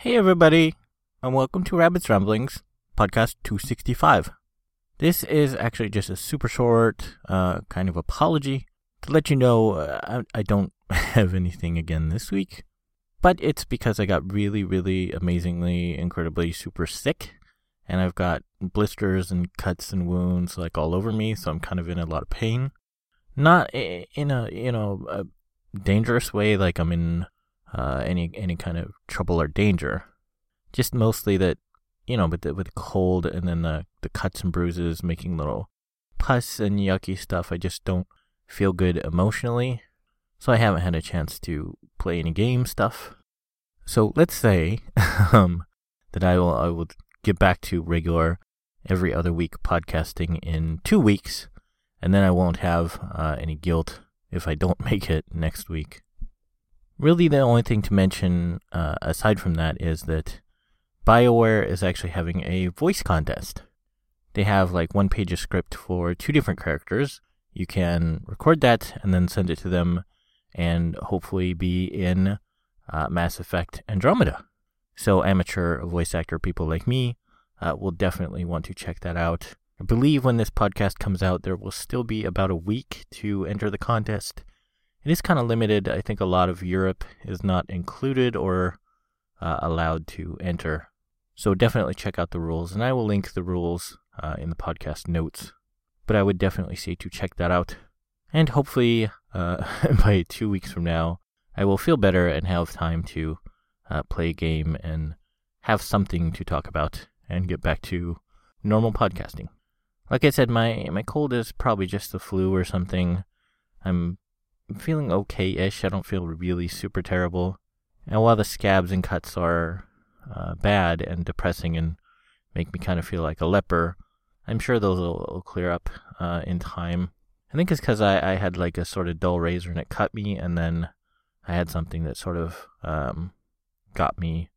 Hey, everybody, and welcome to Rabbit's Ramblings, podcast 265. This is actually just a super short uh, kind of apology to let you know uh, I, I don't have anything again this week, but it's because I got really, really amazingly, incredibly super sick, and I've got blisters and cuts and wounds like all over me, so I'm kind of in a lot of pain. Not in a, you know, a dangerous way, like I'm in uh, any any kind of trouble or danger. Just mostly that, you know, with the with the cold and then the the cuts and bruises making little pus and yucky stuff. I just don't feel good emotionally, so I haven't had a chance to play any game stuff. So let's say um, that I will I will get back to regular every other week podcasting in two weeks, and then I won't have uh, any guilt if I don't make it next week. Really, the only thing to mention uh, aside from that is that BioWare is actually having a voice contest. They have like one page of script for two different characters. You can record that and then send it to them and hopefully be in uh, Mass Effect Andromeda. So, amateur voice actor people like me uh, will definitely want to check that out. I believe when this podcast comes out, there will still be about a week to enter the contest it is kind of limited. I think a lot of Europe is not included or uh, allowed to enter. So definitely check out the rules, and I will link the rules uh, in the podcast notes. But I would definitely say to check that out. And hopefully, uh, by two weeks from now, I will feel better and have time to uh, play a game and have something to talk about and get back to normal podcasting. Like I said, my, my cold is probably just the flu or something. I'm I'm feeling okay-ish. I don't feel really super terrible. And while the scabs and cuts are uh, bad and depressing and make me kind of feel like a leper, I'm sure those will, will clear up uh, in time. I think it's because I, I had like a sort of dull razor and it cut me, and then I had something that sort of um, got me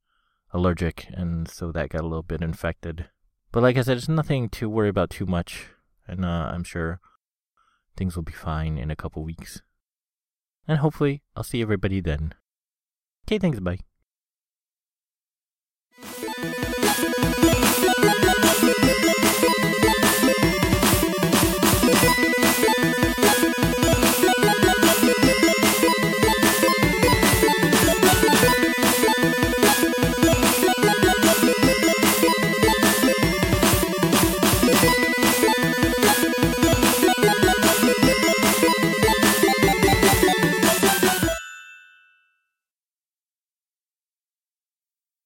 allergic, and so that got a little bit infected. But like I said, it's nothing to worry about too much, and uh, I'm sure things will be fine in a couple weeks. And hopefully, I'll see everybody then. Okay, thanks, bye.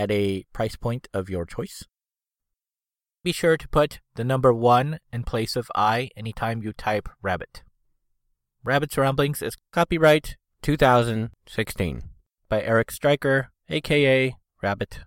at a price point of your choice. Be sure to put the number 1 in place of I anytime you type rabbit. Rabbit's Ramblings is copyright 2016 by Eric Stryker, aka Rabbit